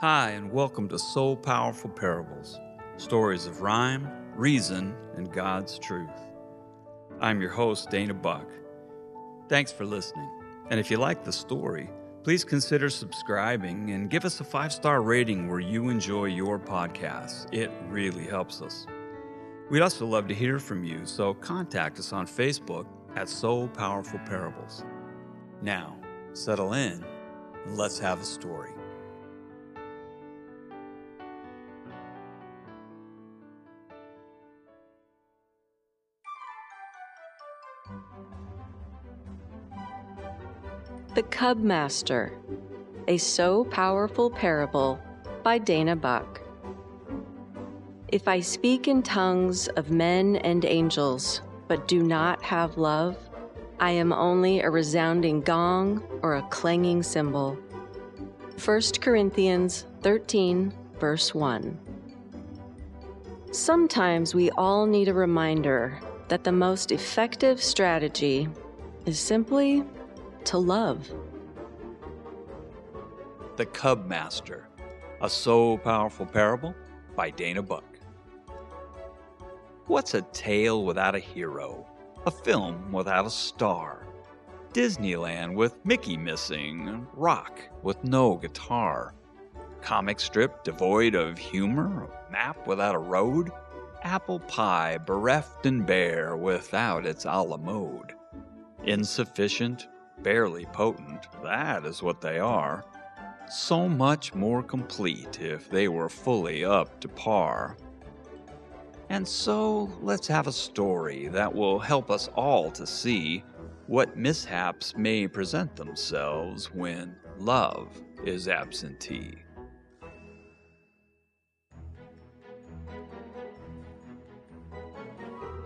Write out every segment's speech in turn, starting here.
Hi, and welcome to So Powerful Parables stories of rhyme, reason, and God's truth. I'm your host, Dana Buck. Thanks for listening. And if you like the story, please consider subscribing and give us a five star rating where you enjoy your podcasts. It really helps us. We'd also love to hear from you, so contact us on Facebook at So Powerful Parables. Now, settle in and let's have a story. The Cub Master, a so powerful parable by Dana Buck. If I speak in tongues of men and angels, but do not have love, I am only a resounding gong or a clanging cymbal. 1 Corinthians 13, verse 1. Sometimes we all need a reminder that the most effective strategy is simply to love. The Cub Master, a so powerful parable by Dana Buck. What's a tale without a hero? A film without a star? Disneyland with Mickey missing, rock with no guitar, comic strip devoid of humor, map without a road, apple pie bereft and bare without its a la mode. Insufficient, barely potent, that is what they are. So much more complete if they were fully up to par. And so let's have a story that will help us all to see what mishaps may present themselves when love is absentee.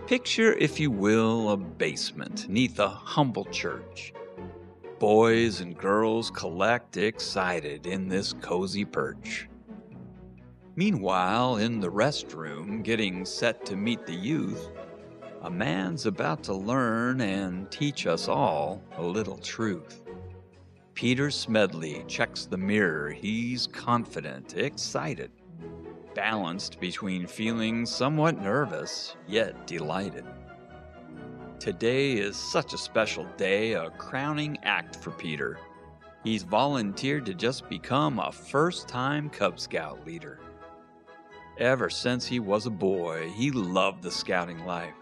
Picture, if you will, a basement neath a humble church. Boys and girls collect excited in this cozy perch. Meanwhile, in the restroom, getting set to meet the youth, a man's about to learn and teach us all a little truth. Peter Smedley checks the mirror. He's confident, excited, balanced between feeling somewhat nervous yet delighted. Today is such a special day, a crowning act for Peter. He's volunteered to just become a first time Cub Scout leader. Ever since he was a boy, he loved the scouting life,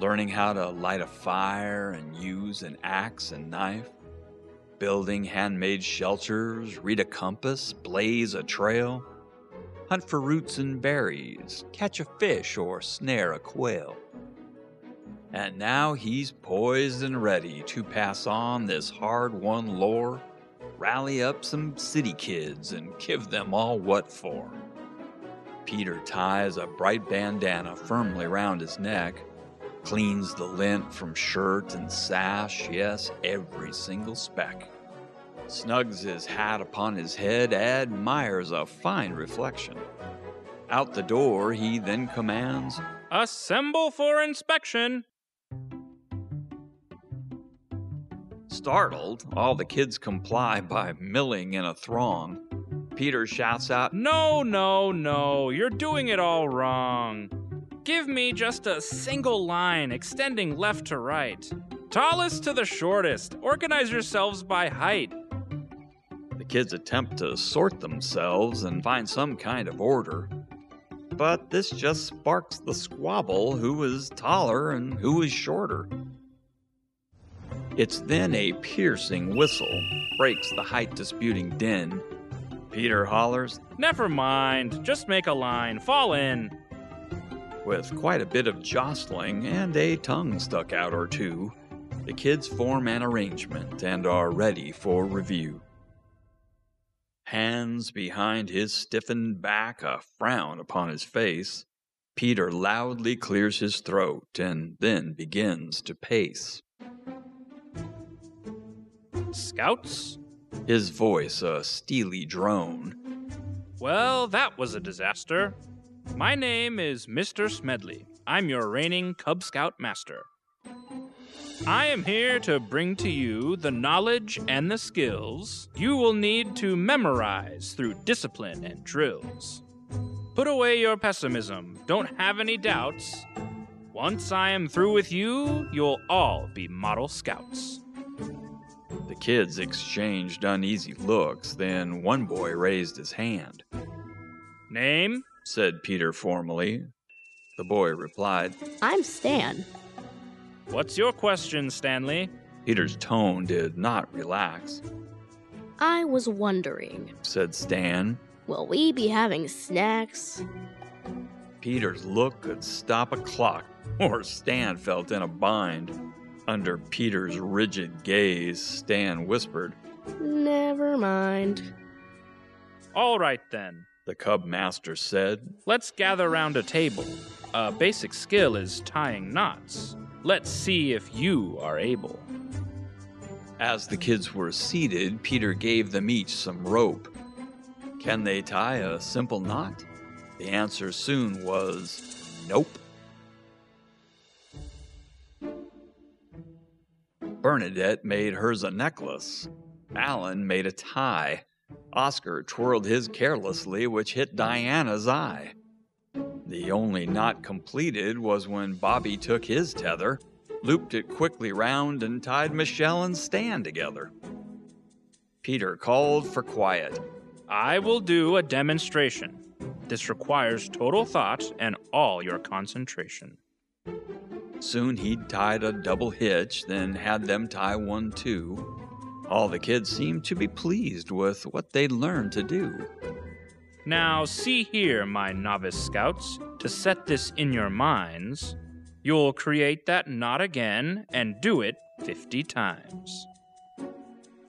learning how to light a fire and use an axe and knife, building handmade shelters, read a compass, blaze a trail, hunt for roots and berries, catch a fish, or snare a quail. And now he's poised and ready to pass on this hard won lore, rally up some city kids, and give them all what for. Peter ties a bright bandana firmly round his neck, cleans the lint from shirt and sash, yes, every single speck. Snugs his hat upon his head, admires a fine reflection. Out the door, he then commands, Assemble for inspection! Startled, all the kids comply by milling in a throng. Peter shouts out, No, no, no, you're doing it all wrong. Give me just a single line extending left to right. Tallest to the shortest. Organize yourselves by height. The kids attempt to sort themselves and find some kind of order. But this just sparks the squabble who is taller and who is shorter. It's then a piercing whistle breaks the height disputing din. Peter hollers, Never mind, just make a line. Fall in. With quite a bit of jostling and a tongue stuck out or two, the kids form an arrangement and are ready for review. Hands behind his stiffened back, a frown upon his face, Peter loudly clears his throat and then begins to pace. Scouts? His voice a steely drone. Well, that was a disaster. My name is Mr. Smedley. I'm your reigning Cub Scout master. I am here to bring to you the knowledge and the skills you will need to memorize through discipline and drills. Put away your pessimism, don't have any doubts. Once I am through with you, you'll all be model scouts. The kids exchanged uneasy looks, then one boy raised his hand. Name? said Peter formally. The boy replied, I'm Stan. What's your question, Stanley? Peter's tone did not relax. I was wondering, said Stan. will we be having snacks? Peter's look could stop a clock, or Stan felt in a bind. Under Peter's rigid gaze, Stan whispered, Never mind. All right then. The cub master said, Let's gather round a table. A basic skill is tying knots. Let's see if you are able. As the kids were seated, Peter gave them each some rope. Can they tie a simple knot? The answer soon was nope. Bernadette made hers a necklace. Alan made a tie. Oscar twirled his carelessly, which hit Diana's eye. The only knot completed was when Bobby took his tether, looped it quickly round, and tied Michelle and Stan together. Peter called for quiet. I will do a demonstration. This requires total thought and all your concentration. Soon he'd tied a double hitch, then had them tie one too. All the kids seemed to be pleased with what they'd learned to do. Now, see here, my novice scouts, to set this in your minds, you'll create that knot again and do it 50 times.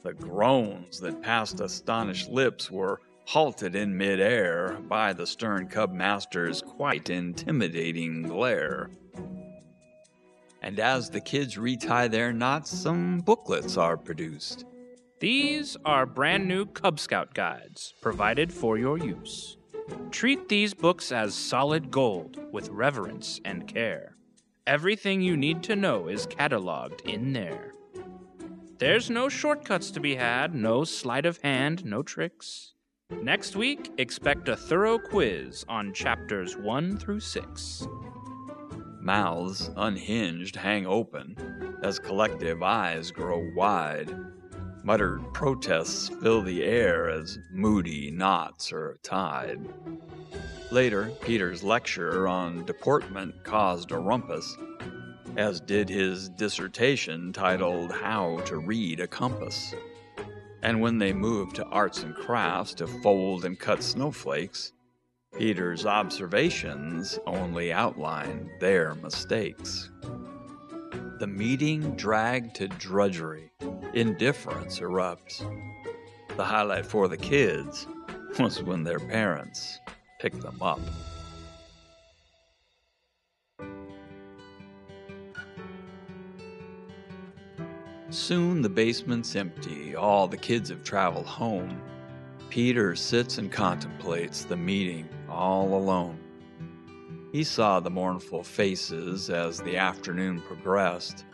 The groans that passed astonished lips were halted in midair by the stern cub master's quite intimidating glare. And as the kids retie their knots, some booklets are produced. These are brand new Cub Scout guides provided for your use. Treat these books as solid gold with reverence and care. Everything you need to know is cataloged in there. There's no shortcuts to be had, no sleight of hand, no tricks. Next week, expect a thorough quiz on chapters 1 through 6. Mouths unhinged hang open as collective eyes grow wide. Muttered protests fill the air as moody knots are tied. Later, Peter's lecture on deportment caused a rumpus, as did his dissertation titled How to Read a Compass. And when they moved to arts and crafts to fold and cut snowflakes, Peter's observations only outlined their mistakes. The meeting dragged to drudgery. Indifference erupts. The highlight for the kids was when their parents picked them up. Soon the basement's empty. All the kids have traveled home. Peter sits and contemplates the meeting all alone. He saw the mournful faces as the afternoon progressed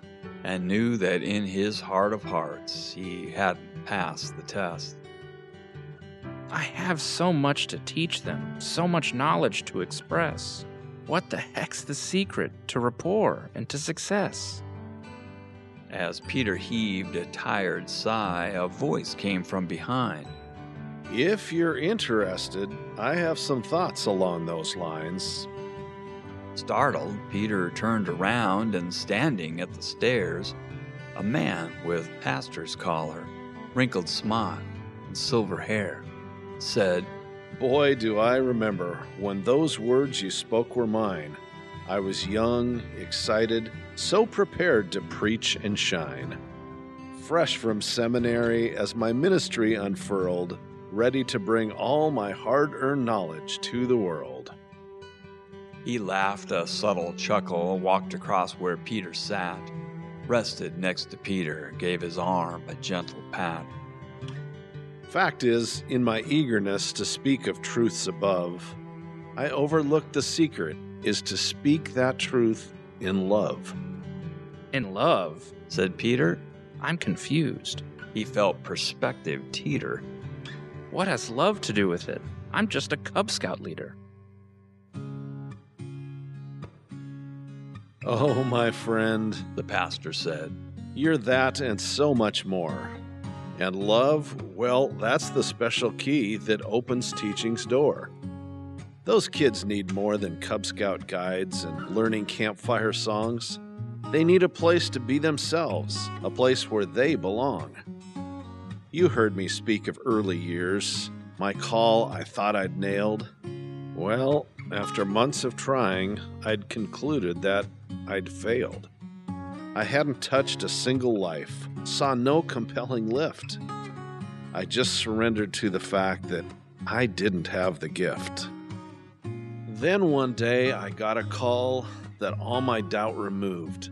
and knew that in his heart of hearts he hadn't passed the test. I have so much to teach them, so much knowledge to express. What the heck's the secret to rapport and to success? As Peter heaved a tired sigh, a voice came from behind. If you're interested, I have some thoughts along those lines. Startled, Peter turned around and standing at the stairs, a man with pastor's collar, wrinkled smock, and silver hair, said, Boy, do I remember when those words you spoke were mine. I was young, excited, so prepared to preach and shine. Fresh from seminary as my ministry unfurled, ready to bring all my hard earned knowledge to the world. He laughed a subtle chuckle, walked across where Peter sat, rested next to Peter, gave his arm a gentle pat. Fact is, in my eagerness to speak of truths above, I overlooked the secret is to speak that truth in love. In love, said Peter. I'm confused. He felt perspective teeter. What has love to do with it? I'm just a Cub Scout leader. Oh, my friend, The pastor said. you're that and so much more. And love, well, that's the special key that opens teaching's door. Those kids need more than Cub Scout guides and learning campfire songs. They need a place to be themselves, a place where they belong. You heard me speak of early years, my call I thought I'd nailed. Well, after months of trying, I'd concluded that I'd failed. I hadn't touched a single life, saw no compelling lift. I just surrendered to the fact that I didn't have the gift. Then one day I got a call that all my doubt removed.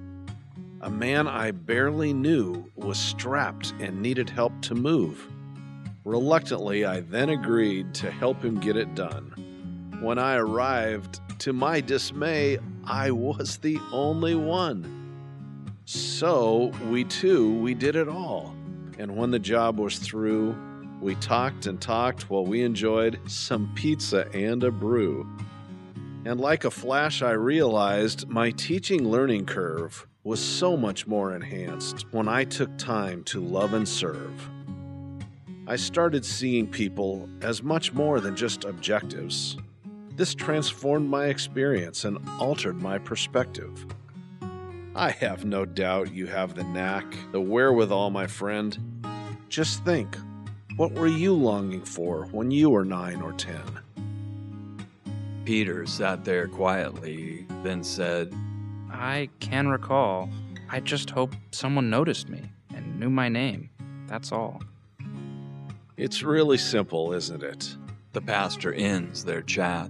A man I barely knew was strapped and needed help to move. Reluctantly, I then agreed to help him get it done. When I arrived, to my dismay, I was the only one. So, we two, we did it all. And when the job was through, we talked and talked while we enjoyed some pizza and a brew. And like a flash, I realized my teaching learning curve was so much more enhanced when I took time to love and serve. I started seeing people as much more than just objectives. This transformed my experience and altered my perspective. I have no doubt you have the knack, the wherewithal, my friend. Just think what were you longing for when you were nine or ten? Peter sat there quietly, then said, I can recall. I just hope someone noticed me and knew my name. That's all. It's really simple, isn't it? The pastor ends their chat.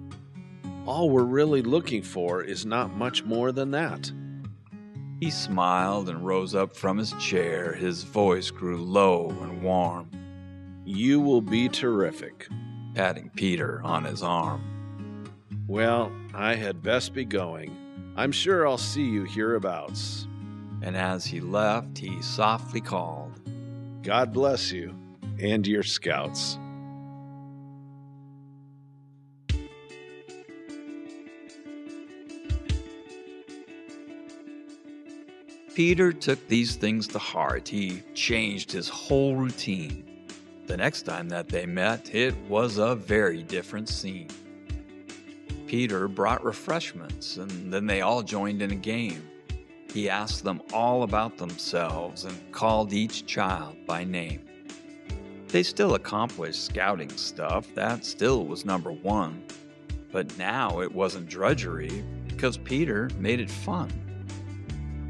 All we're really looking for is not much more than that. He smiled and rose up from his chair. His voice grew low and warm, You will be terrific. patting Peter on his arm. Well, I had best be going. I'm sure I'll see you hereabouts. And as he left, he softly called, God bless you and your scouts. Peter took these things to heart. He changed his whole routine. The next time that they met, it was a very different scene. Peter brought refreshments, and then they all joined in a game. He asked them all about themselves and called each child by name. They still accomplished scouting stuff, that still was number one. But now it wasn't drudgery because Peter made it fun.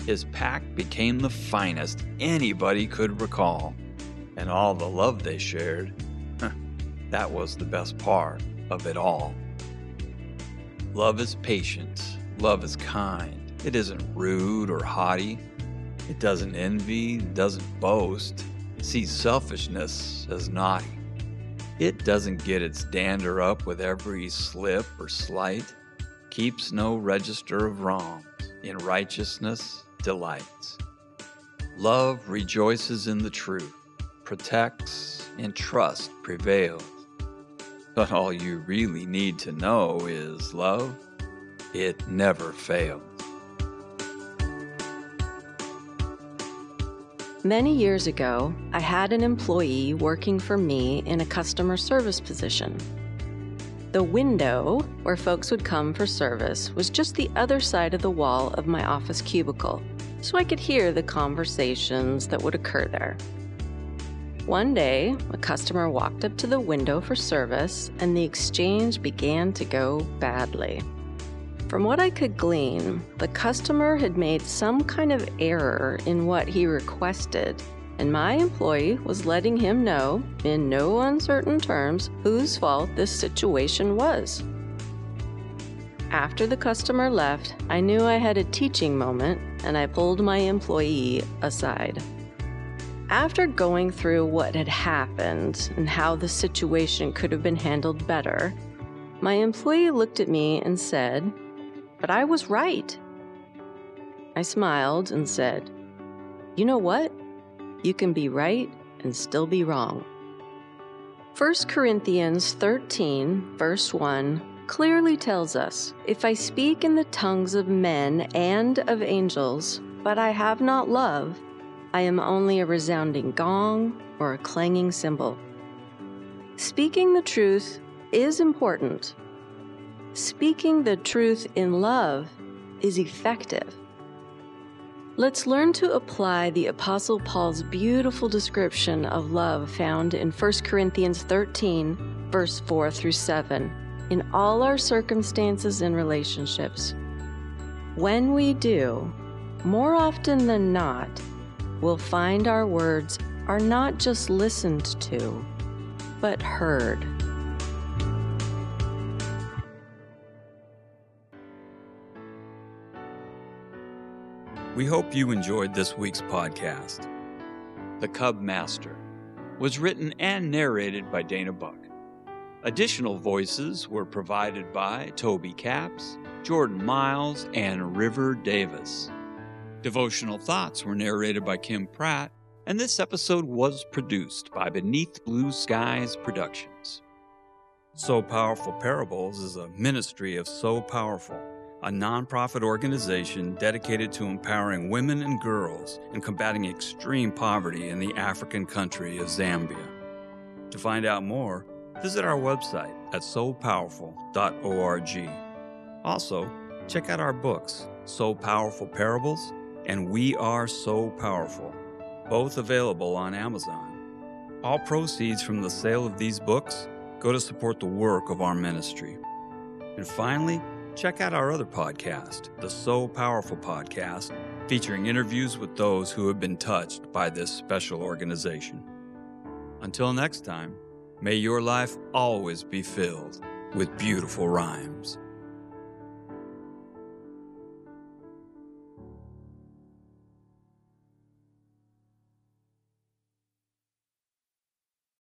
His pack became the finest anybody could recall, and all the love they shared, that was the best part of it all. Love is patient, love is kind. It isn't rude or haughty. It doesn't envy, doesn't boast, it sees selfishness as naughty. It doesn't get its dander up with every slip or slight, keeps no register of wrongs, in righteousness delights. Love rejoices in the truth, protects, and trust prevails. But all you really need to know is love, it never fails. Many years ago, I had an employee working for me in a customer service position. The window where folks would come for service was just the other side of the wall of my office cubicle, so I could hear the conversations that would occur there. One day, a customer walked up to the window for service, and the exchange began to go badly. From what I could glean, the customer had made some kind of error in what he requested, and my employee was letting him know, in no uncertain terms, whose fault this situation was. After the customer left, I knew I had a teaching moment, and I pulled my employee aside. After going through what had happened and how the situation could have been handled better, my employee looked at me and said, But I was right. I smiled and said, You know what? You can be right and still be wrong. 1 Corinthians 13, verse 1, clearly tells us If I speak in the tongues of men and of angels, but I have not love, I am only a resounding gong or a clanging cymbal. Speaking the truth is important. Speaking the truth in love is effective. Let's learn to apply the Apostle Paul's beautiful description of love found in 1 Corinthians 13, verse 4 through 7, in all our circumstances and relationships. When we do, more often than not, we'll find our words are not just listened to, but heard. We hope you enjoyed this week's podcast. The Cub Master was written and narrated by Dana Buck. Additional voices were provided by Toby Capps, Jordan Miles, and River Davis. Devotional Thoughts were narrated by Kim Pratt, and this episode was produced by Beneath Blue Skies Productions. So Powerful Parables is a ministry of So Powerful a nonprofit organization dedicated to empowering women and girls and combating extreme poverty in the African country of Zambia. To find out more, visit our website at sopowerful.org. Also, check out our books, So Powerful Parables and We Are So Powerful, both available on Amazon. All proceeds from the sale of these books go to support the work of our ministry. And finally, check out our other podcast, the So Powerful Podcast, featuring interviews with those who have been touched by this special organization. Until next time, may your life always be filled with beautiful rhymes.